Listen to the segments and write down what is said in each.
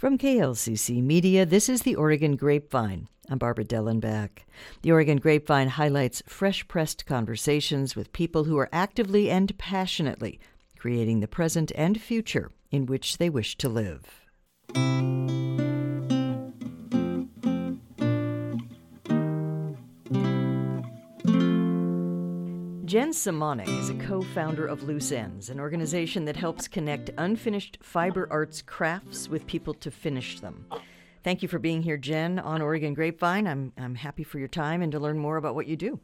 From KLCC Media, this is the Oregon Grapevine. I'm Barbara Dellenback. The Oregon Grapevine highlights fresh pressed conversations with people who are actively and passionately creating the present and future in which they wish to live. Jen Simonic is a co founder of Loose Ends, an organization that helps connect unfinished fiber arts crafts with people to finish them. Thank you for being here, Jen, on Oregon Grapevine. I'm, I'm happy for your time and to learn more about what you do.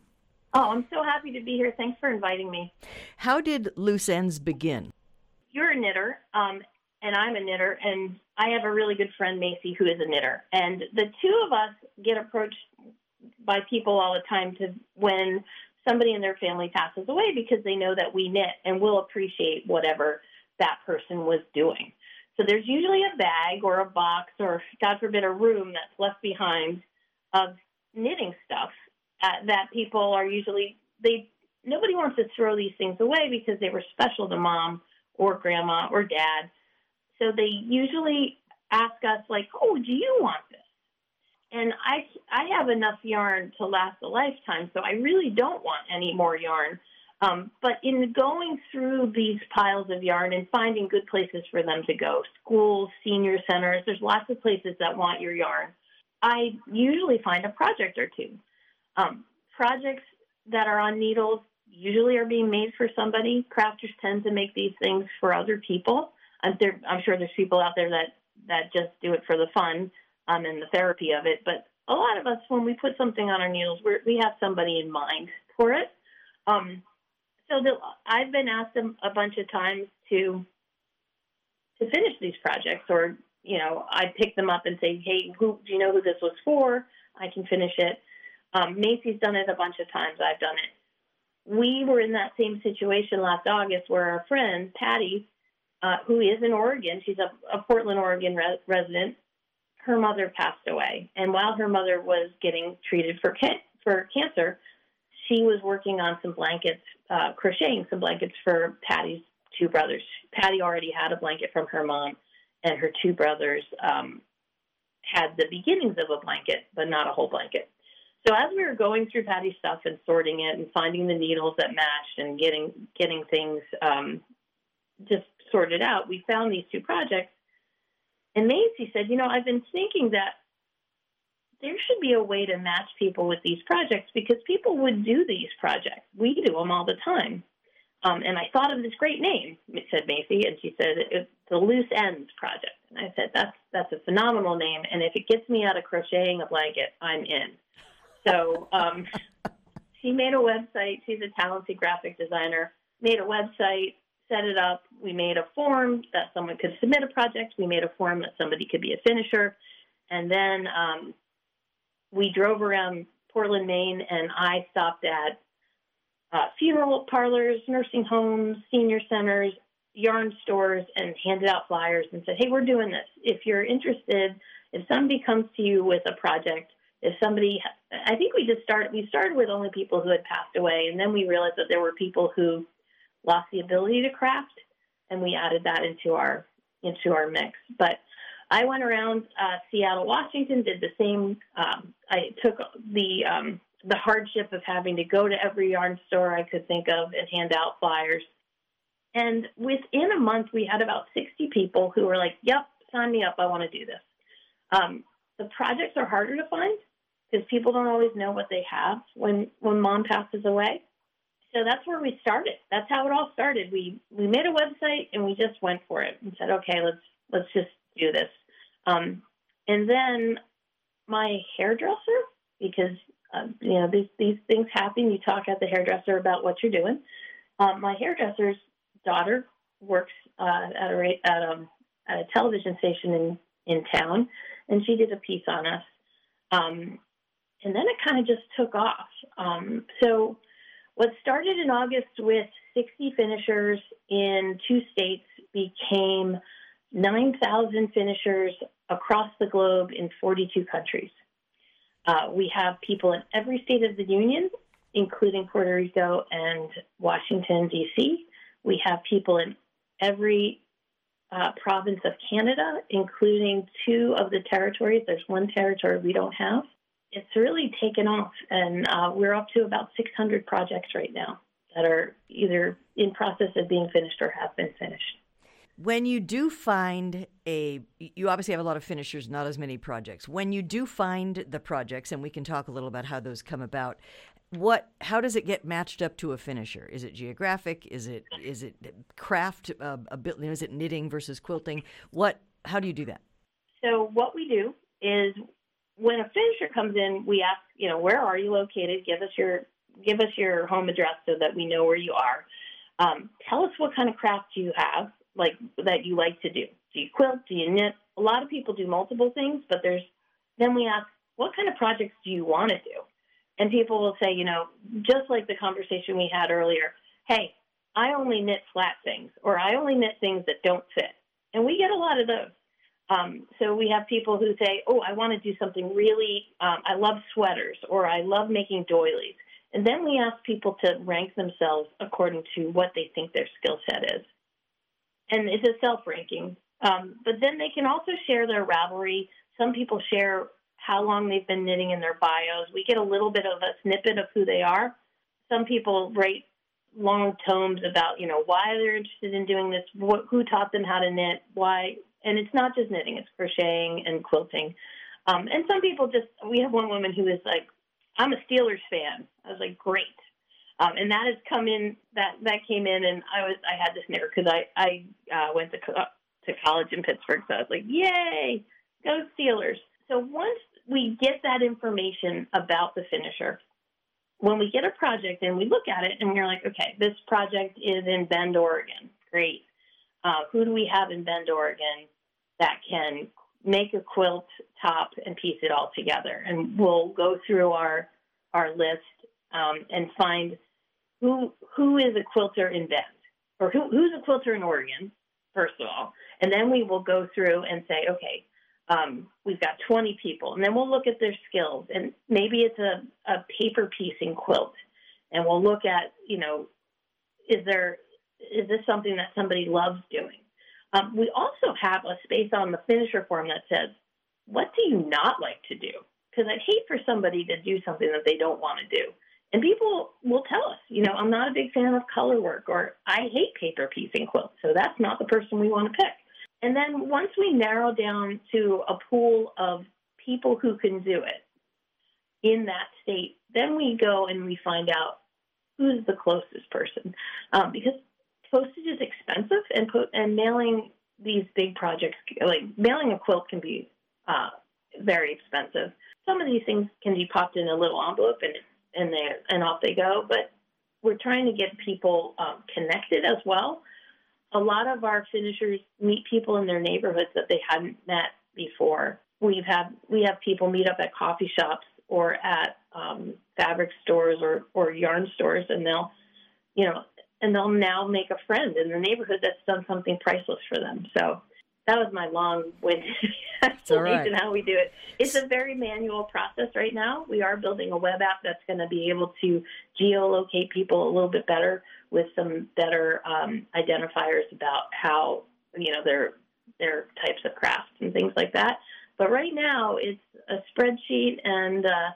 Oh, I'm so happy to be here. Thanks for inviting me. How did Loose Ends begin? You're a knitter, um, and I'm a knitter, and I have a really good friend, Macy, who is a knitter. And the two of us get approached by people all the time to when somebody in their family passes away because they know that we knit and will appreciate whatever that person was doing. So there's usually a bag or a box or, God forbid, a room that's left behind of knitting stuff uh, that people are usually they nobody wants to throw these things away because they were special to mom or grandma or dad. So they usually ask us like, "Oh, do you want this?" And I I have enough yarn to last a lifetime, so I really don't want any more yarn. Um, but in going through these piles of yarn and finding good places for them to go, schools, senior centers, there's lots of places that want your yarn. I usually find a project or two. Um, projects that are on needles usually are being made for somebody. Crafters tend to make these things for other people. I'm, there, I'm sure there's people out there that that just do it for the fun um, and the therapy of it. But a lot of us, when we put something on our needles, we're, we have somebody in mind for it. Um, so the, I've been asked a, a bunch of times to to finish these projects, or you know, I pick them up and say, "Hey, who do you know who this was for? I can finish it." Um, Macy's done it a bunch of times. I've done it. We were in that same situation last August, where our friend Patty, uh, who is in Oregon, she's a, a Portland, Oregon re- resident, her mother passed away. And while her mother was getting treated for ca- for cancer, she was working on some blankets, uh, crocheting some blankets for Patty's two brothers. Patty already had a blanket from her mom, and her two brothers um, had the beginnings of a blanket, but not a whole blanket. So as we were going through Patty's stuff and sorting it and finding the needles that matched and getting getting things um, just sorted out, we found these two projects and Macy said, You know, I've been thinking that there should be a way to match people with these projects because people would do these projects. We do them all the time. Um, and I thought of this great name, said Macy, and she said it's the Loose Ends Project. And I said that's that's a phenomenal name, and if it gets me out of crocheting a blanket, I'm in. So um, she made a website. She's a talented graphic designer. Made a website, set it up. We made a form that someone could submit a project. We made a form that somebody could be a finisher. And then um, we drove around Portland, Maine, and I stopped at uh, funeral parlors, nursing homes, senior centers, yarn stores, and handed out flyers and said, hey, we're doing this. If you're interested, if somebody comes to you with a project, if somebody, I think we just started, we started with only people who had passed away, and then we realized that there were people who lost the ability to craft, and we added that into our into our mix. But I went around uh, Seattle, Washington, did the same. Um, I took the um, the hardship of having to go to every yarn store I could think of and hand out flyers. And within a month, we had about 60 people who were like, "Yep, sign me up. I want to do this." Um, the projects are harder to find because people don't always know what they have when when mom passes away so that's where we started. That's how it all started. We we made a website and we just went for it and said, okay, let's let's just do this. Um, and then my hairdresser, because uh, you know these these things happen. You talk at the hairdresser about what you're doing. Um, my hairdresser's daughter works uh, at a at a um, at a television station in in town, and she did a piece on us. Um, and then it kind of just took off. Um, so what started in August with 60 finishers in two states became 9,000 finishers across the globe in 42 countries. Uh, we have people in every state of the union, including Puerto Rico and Washington, D.C. We have people in every uh, province of Canada, including two of the territories. There's one territory we don't have. It's really taken off, and uh, we're up to about 600 projects right now that are either in process of being finished or have been finished. When you do find a, you obviously have a lot of finishers, not as many projects. When you do find the projects, and we can talk a little about how those come about, what how does it get matched up to a finisher? Is it geographic? Is it is it craft uh, is it knitting versus quilting? What how do you do that? So what we do is when a finisher comes in we ask you know where are you located? Give us your give us your home address so that we know where you are. Um, tell us what kind of craft you have like that you like to do. Do you quilt? Do you knit? A lot of people do multiple things but there's then we ask what kind of projects do you want to do? And people will say, you know, just like the conversation we had earlier, hey, I only knit flat things, or I only knit things that don't fit. And we get a lot of those. Um, so we have people who say, oh, I want to do something really, um, I love sweaters, or I love making doilies. And then we ask people to rank themselves according to what they think their skill set is. And it's a self ranking. Um, but then they can also share their Ravelry. Some people share how long they've been knitting in their bios. We get a little bit of a snippet of who they are. Some people write long tomes about, you know, why they're interested in doing this, what, who taught them how to knit, why, and it's not just knitting, it's crocheting and quilting. Um, and some people just, we have one woman who is like, I'm a Steelers fan. I was like, great. Um, and that has come in, that, that came in, and I was, I had this knitter because I, I uh, went to, to college in Pittsburgh, so I was like, yay, go Steelers. So once we get that information about the finisher. When we get a project and we look at it and we're like, okay, this project is in Bend, Oregon. Great. Uh, who do we have in Bend, Oregon that can make a quilt top and piece it all together? And we'll go through our our list um, and find who who is a quilter in Bend or who, who's a quilter in Oregon, first of all. And then we will go through and say, okay, um, we've got 20 people, and then we'll look at their skills, and maybe it's a, a paper piecing quilt, and we'll look at, you know, is there is this something that somebody loves doing? Um, we also have a space on the finisher form that says, what do you not like to do? Because I'd hate for somebody to do something that they don't want to do. And people will tell us, you know, I'm not a big fan of color work, or I hate paper piecing quilts, so that's not the person we want to pick. And then once we narrow down to a pool of people who can do it in that state, then we go and we find out who's the closest person. Um, because postage is expensive and, po- and mailing these big projects, like mailing a quilt can be uh, very expensive. Some of these things can be popped in a little envelope and and they and off they go. But we're trying to get people um, connected as well a lot of our finishers meet people in their neighborhoods that they hadn't met before. We've had we have people meet up at coffee shops or at um, fabric stores or, or yarn stores, and they'll, you know, and they'll now make a friend in the neighborhood that's done something priceless for them. So that was my long-winded explanation right. how we do it. It's a very manual process right now. We are building a web app that's going to be able to geolocate people a little bit better with some better um, identifiers about how you know their their types of crafts and things like that. But right now, it's a spreadsheet and uh,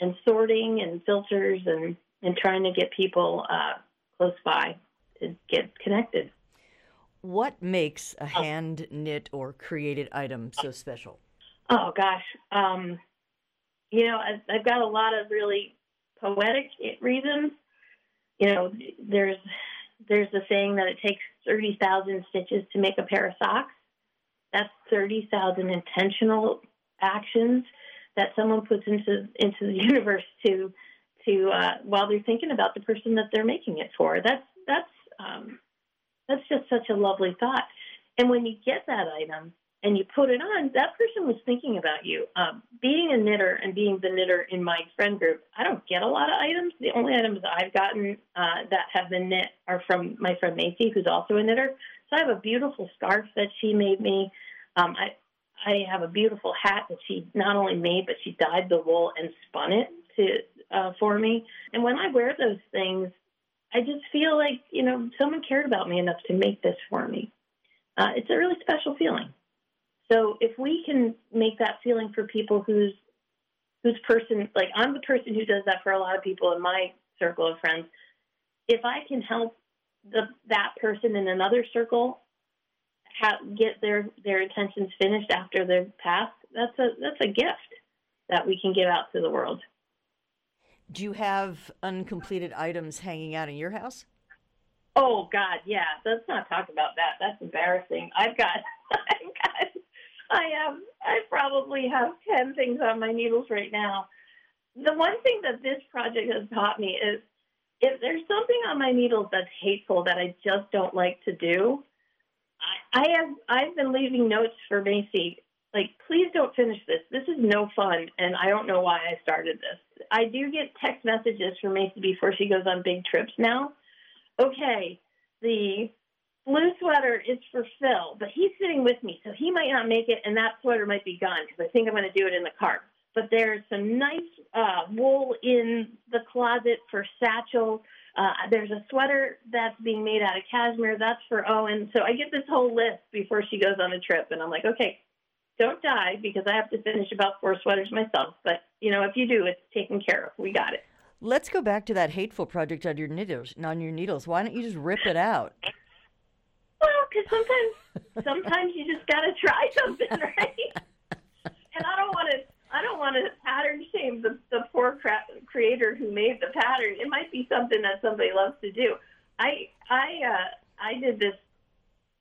and sorting and filters and and trying to get people uh, close by to get connected. What makes a oh. hand knit or created item so special? Oh gosh, um, you know I've, I've got a lot of really poetic reasons. You know, there's there's a saying that it takes thirty thousand stitches to make a pair of socks. That's thirty thousand intentional actions that someone puts into into the universe to to uh, while they're thinking about the person that they're making it for. That's that's um, that's just such a lovely thought. And when you get that item and you put it on, that person was thinking about you. Um, being a knitter and being the knitter in my friend group, I don't get a lot of items. The only items I've gotten uh, that have been knit are from my friend Macy, who's also a knitter. So I have a beautiful scarf that she made me. Um, I I have a beautiful hat that she not only made, but she dyed the wool and spun it to uh, for me. And when I wear those things, I just feel like, you know, someone cared about me enough to make this for me. uh, it's a really special feeling. So if we can make that feeling for people whose whose person, like I'm the person who does that for a lot of people in my circle of friends. If I can help the that person in another circle get their their intentions finished after they've passed, that's a that's a gift that we can give out to the world. Do you have uncompleted items hanging out in your house? Oh God, yeah. Let's not talk about that. That's embarrassing. I've got, I've got, I have, I probably have ten things on my needles right now. The one thing that this project has taught me is, if there's something on my needles that's hateful that I just don't like to do, I, I have, I've been leaving notes for Macy like, please don't finish this. This is no fun, and I don't know why I started this. I do get text messages from Macy before she goes on big trips now. Okay, the blue sweater is for Phil, but he's sitting with me, so he might not make it, and that sweater might be gone because I think I'm going to do it in the car. But there's some nice uh, wool in the closet for Satchel. Uh, there's a sweater that's being made out of cashmere. That's for Owen. So I get this whole list before she goes on a trip, and I'm like, okay, don't die because I have to finish about four sweaters myself. But you know, if you do, it's taken care of. We got it. Let's go back to that hateful project on your needles. On your needles, why don't you just rip it out? Well, because sometimes, sometimes you just got to try something, right? and I don't want to. I don't want to pattern shame the, the poor cra- creator who made the pattern. It might be something that somebody loves to do. I I uh, I did this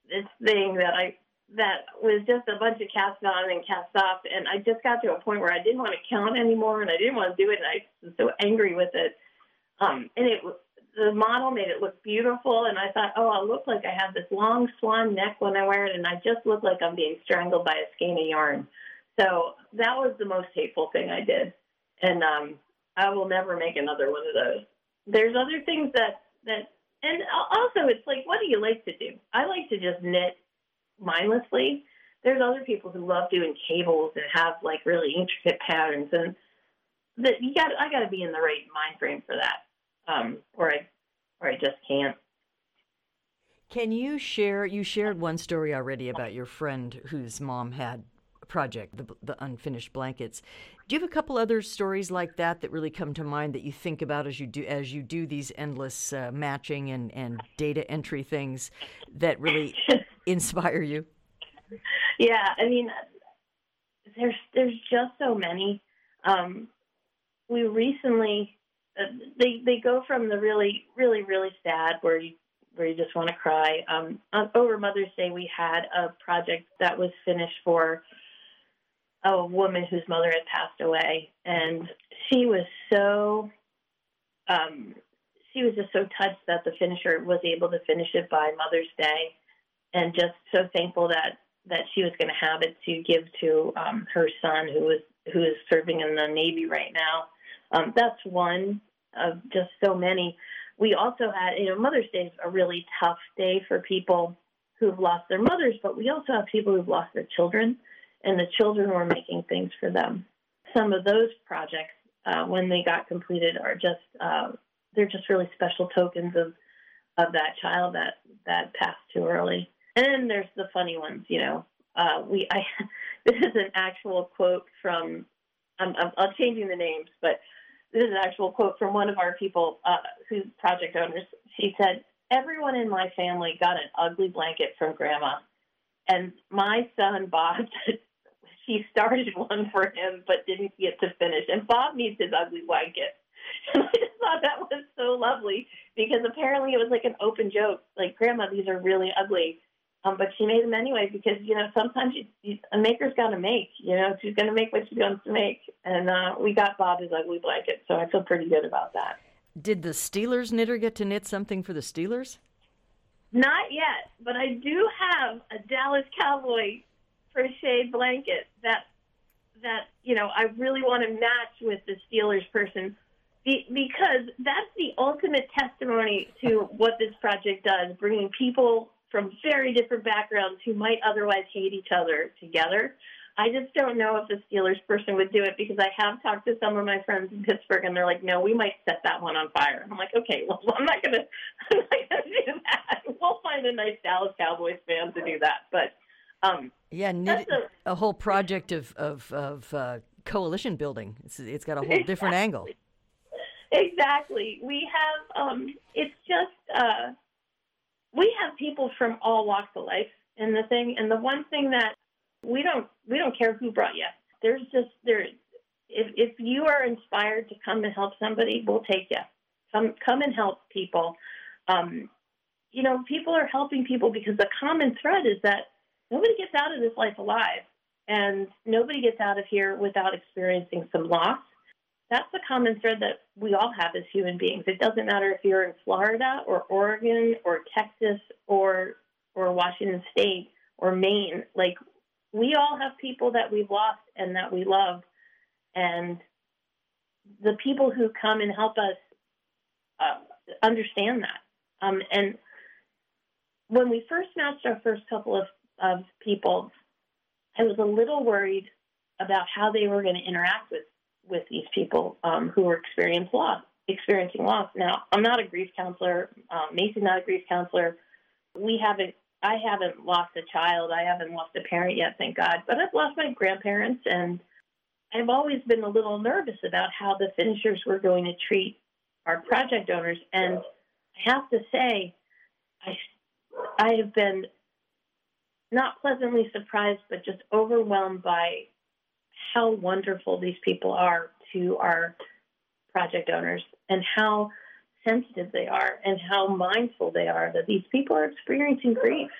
this thing that I that was just a bunch of cast on and cast off. And I just got to a point where I didn't want to count anymore and I didn't want to do it. And I was so angry with it. Um, and it, the model made it look beautiful. And I thought, oh, I'll look like I have this long swan neck when I wear it. And I just look like I'm being strangled by a skein of yarn. So that was the most hateful thing I did. And um, I will never make another one of those. There's other things that, that, and also it's like, what do you like to do? I like to just knit mindlessly. There's other people who love doing cables and have like really intricate patterns, and that you got I got to be in the right mind frame for that, um, or I or I just can't. Can you share? You shared one story already about your friend whose mom had a project, the, the unfinished blankets. Do you have a couple other stories like that that really come to mind that you think about as you do as you do these endless uh, matching and, and data entry things that really inspire you? Yeah, I mean, there's there's just so many. Um, we recently uh, they they go from the really really really sad where you where you just want to cry. Um, on, over Mother's Day, we had a project that was finished for a woman whose mother had passed away, and she was so um, she was just so touched that the finisher was able to finish it by Mother's Day and just so thankful that that she was going to have it to give to um, her son who was who is serving in the Navy right now. Um, that's one of just so many. We also had, you know, Mother's Day is a really tough day for people who've lost their mothers, but we also have people who've lost their children, and the children were making things for them. Some of those projects, uh, when they got completed, are just uh, they're just really special tokens of of that child that that passed too early. And then there's the funny ones, you know. Uh, we I this is an actual quote from I'm, I'm, I'm changing the names, but this is an actual quote from one of our people uh, who's project owners. She said, "Everyone in my family got an ugly blanket from Grandma, and my son Bob." she started one for him, but didn't get to finish. And Bob needs his ugly blanket. And I just thought that was so lovely because apparently it was like an open joke. Like, Grandma, these are really ugly. Um, but she made them anyway because you know sometimes you, you, a maker's got to make. You know she's going to make what she wants to make, and uh, we got Bob his ugly blanket, so I feel pretty good about that. Did the Steelers knitter get to knit something for the Steelers? Not yet, but I do have a Dallas Cowboy crocheted blanket that that you know I really want to match with the Steelers person because that's the ultimate testimony to what this project does, bringing people from very different backgrounds who might otherwise hate each other together. I just don't know if the Steelers person would do it because I have talked to some of my friends in Pittsburgh and they're like, no, we might set that one on fire. I'm like, okay, well, I'm not gonna, I'm not gonna do that. We'll find a nice Dallas Cowboys fan to do that. But um, yeah, that's a, a, whole project of of, of uh, coalition building. It's it's got a whole different angle. Exactly. We have. Um, it's just uh, we have people from all walks of life in the thing, and the one thing that we don't we don't care who brought you. There's just there. If if you are inspired to come and help somebody, we'll take you. Come come and help people. Um, you know, people are helping people because the common thread is that nobody gets out of this life alive, and nobody gets out of here without experiencing some loss. That's the common thread that we all have as human beings. It doesn't matter if you're in Florida or Oregon or Texas or or Washington State or Maine. Like we all have people that we've lost and that we love. And the people who come and help us uh, understand that. Um, and when we first matched our first couple of, of people, I was a little worried about how they were going to interact with, with these people um, who are experiencing loss. Experiencing loss. Now, I'm not a grief counselor. Um, Macy's not a grief counselor. We haven't I haven't lost a child. I haven't lost a parent yet, thank God. But I've lost my grandparents, and I've always been a little nervous about how the finishers were going to treat our project owners. And I have to say, I, I have been not pleasantly surprised, but just overwhelmed by how wonderful these people are to our project owners and how sensitive they are and how mindful they are that these people are experiencing grief.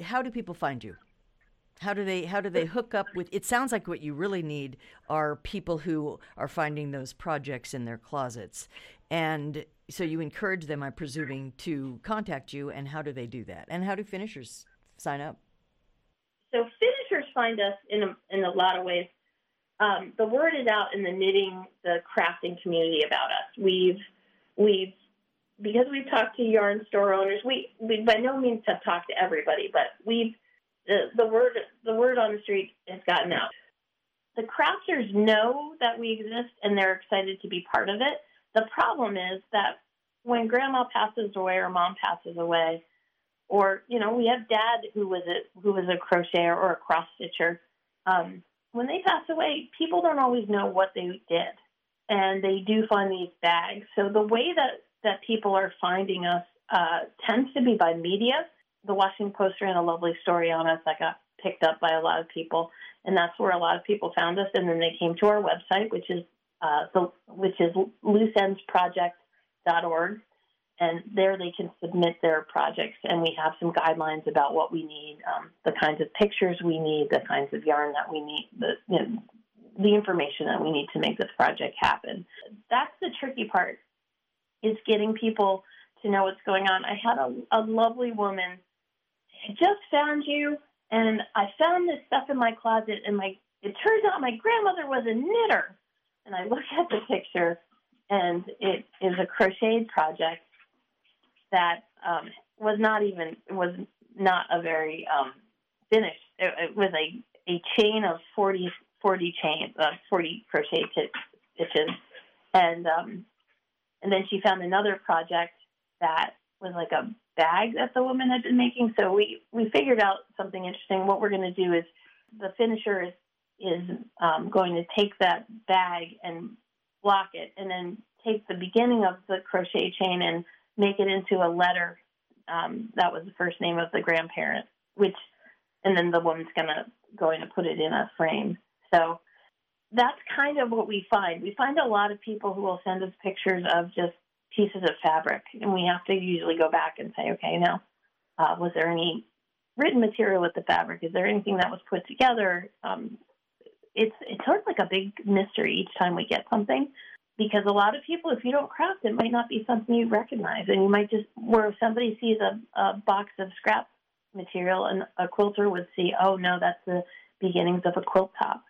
How do people find you? How do they how do they hook up with it sounds like what you really need are people who are finding those projects in their closets. And so you encourage them, I'm presuming, to contact you and how do they do that? And how do finishers sign up? So finishers find us in a, in a lot of ways. Um, the word is out in the knitting, the crafting community about us. We've we've because we've talked to yarn store owners, we, we by no means have talked to everybody, but we've the, the word the word on the street has gotten out. The crafters know that we exist and they're excited to be part of it. The problem is that when grandma passes away or mom passes away, or you know, we have dad who was a who was a crocheter or a cross stitcher. Um, when they pass away, people don't always know what they did and they do find these bags. So the way that, that people are finding us uh, tends to be by media. The Washington Post ran a lovely story on us that got picked up by a lot of people, and that's where a lot of people found us. And then they came to our website, which is uh, the, which is looseendproject.org, and there they can submit their projects. And we have some guidelines about what we need, um, the kinds of pictures we need, the kinds of yarn that we need, the you know, the information that we need to make this project happen. That's the tricky part is getting people to know what's going on. I had a, a lovely woman. I just found you, and I found this stuff in my closet, and my it turns out my grandmother was a knitter. And I look at the picture, and it is a crocheted project that um, was not even was not a very um, finished. It, it was a a chain of forty 40 chain, uh, 40 crochet stitches, and um, and then she found another project that was like a bag that the woman had been making. So we we figured out something interesting. What we're going to do is the finisher is is um, going to take that bag and block it, and then take the beginning of the crochet chain and make it into a letter. Um, that was the first name of the grandparent, which, and then the woman's gonna going to put it in a frame. So that's kind of what we find. We find a lot of people who will send us pictures of just pieces of fabric, and we have to usually go back and say, okay, now, uh, was there any written material with the fabric? Is there anything that was put together? Um, it's it's sort of like a big mystery each time we get something, because a lot of people, if you don't craft, it might not be something you recognize, and you might just where somebody sees a, a box of scrap material and a quilter would see, oh no, that's the beginnings of a quilt top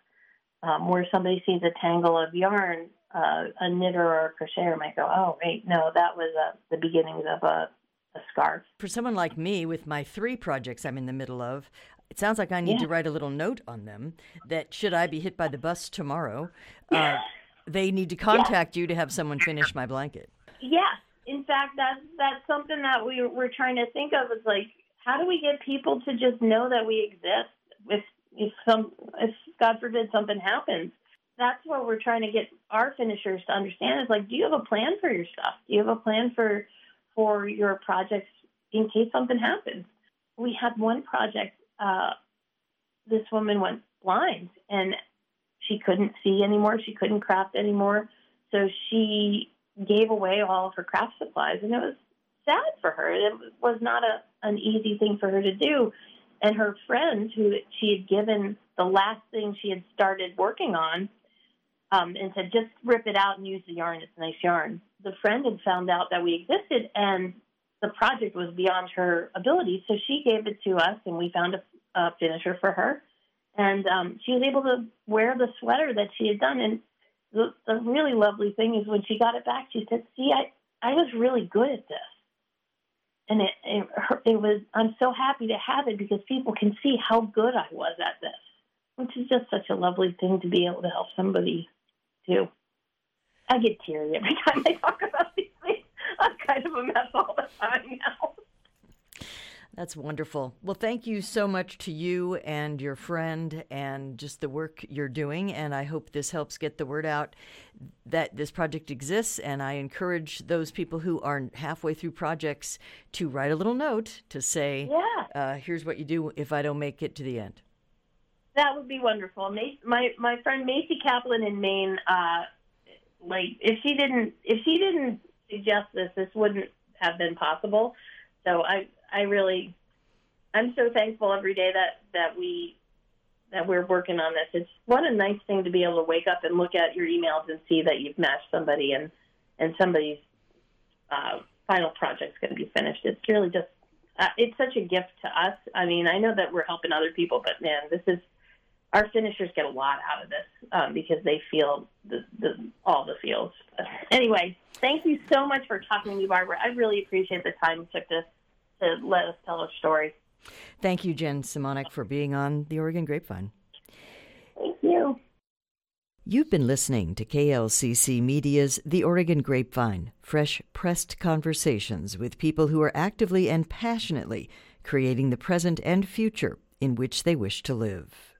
um, where somebody sees a tangle of yarn, uh, a knitter or a crocheter might go, "Oh, wait, no, that was uh, the beginnings of a, a scarf." For someone like me, with my three projects I'm in the middle of, It sounds like I need Yeah. to write a little note on them that should I be hit by the bus tomorrow, uh, they need to contact you to have someone finish my blanket. Yes. In fact, that's that's something that we we're trying to think of is like how do we get people to just know that we exist if if some if God forbid something happens. That's what we're trying to get our finishers to understand is like, do you have a plan for your stuff? Do you have a plan for for your projects in case something happens? We had one project. Uh, this woman went blind and she couldn't see anymore. She couldn't craft anymore. So she gave away all of her craft supplies, and it was sad for her. It was not a an easy thing for her to do. And her friend, who she had given the last thing she had started working on, um, and said, "Just rip it out and use the yarn. It's nice yarn." The friend had found out that we existed, and the project was beyond her ability, so she gave it to us, and we found a, a finisher for her. And um, she was able to wear the sweater that she had done, and the, the really lovely thing is when she got it back, she said, "See, I I was really good at this." And it, it, it was, I'm so happy to have it because people can see how good I was at this, which is just such a lovely thing to be able to help somebody do. I get teary every time I talk about these things. I'm kind of a mess all the time now. That's wonderful. Well, thank you so much to you and your friend and just the work you're doing. And I hope this helps get the word out that this project exists. And I encourage those people who are halfway through projects to write a little note to say, Yeah. uh, here's what you do if I don't make it to the end. That would be wonderful. My my friend Macy Kaplan in Maine, uh, like if she didn't if she didn't suggest this, this wouldn't have been possible. So I I really I'm so thankful every day that that we that we're working on this. It's what a nice thing to be able to wake up and look at your emails and see that you've matched somebody and and somebody's uh, final project's going to be finished. It's really just uh, it's such a gift to us. I mean, I know that we're helping other people, but man, this is our finishers get a lot out of this um, because they feel the, the all the feels. But anyway, thank you so much for talking to me, Barbara. I really appreciate the time you took to to let us tell our story. Thank you, Jen Simonic, for being on the Oregon Grapevine. Thank you. You've been listening to KLCC Media's The Oregon Grapevine, fresh pressed conversations with people who are actively and passionately creating the present and future in which they wish to live.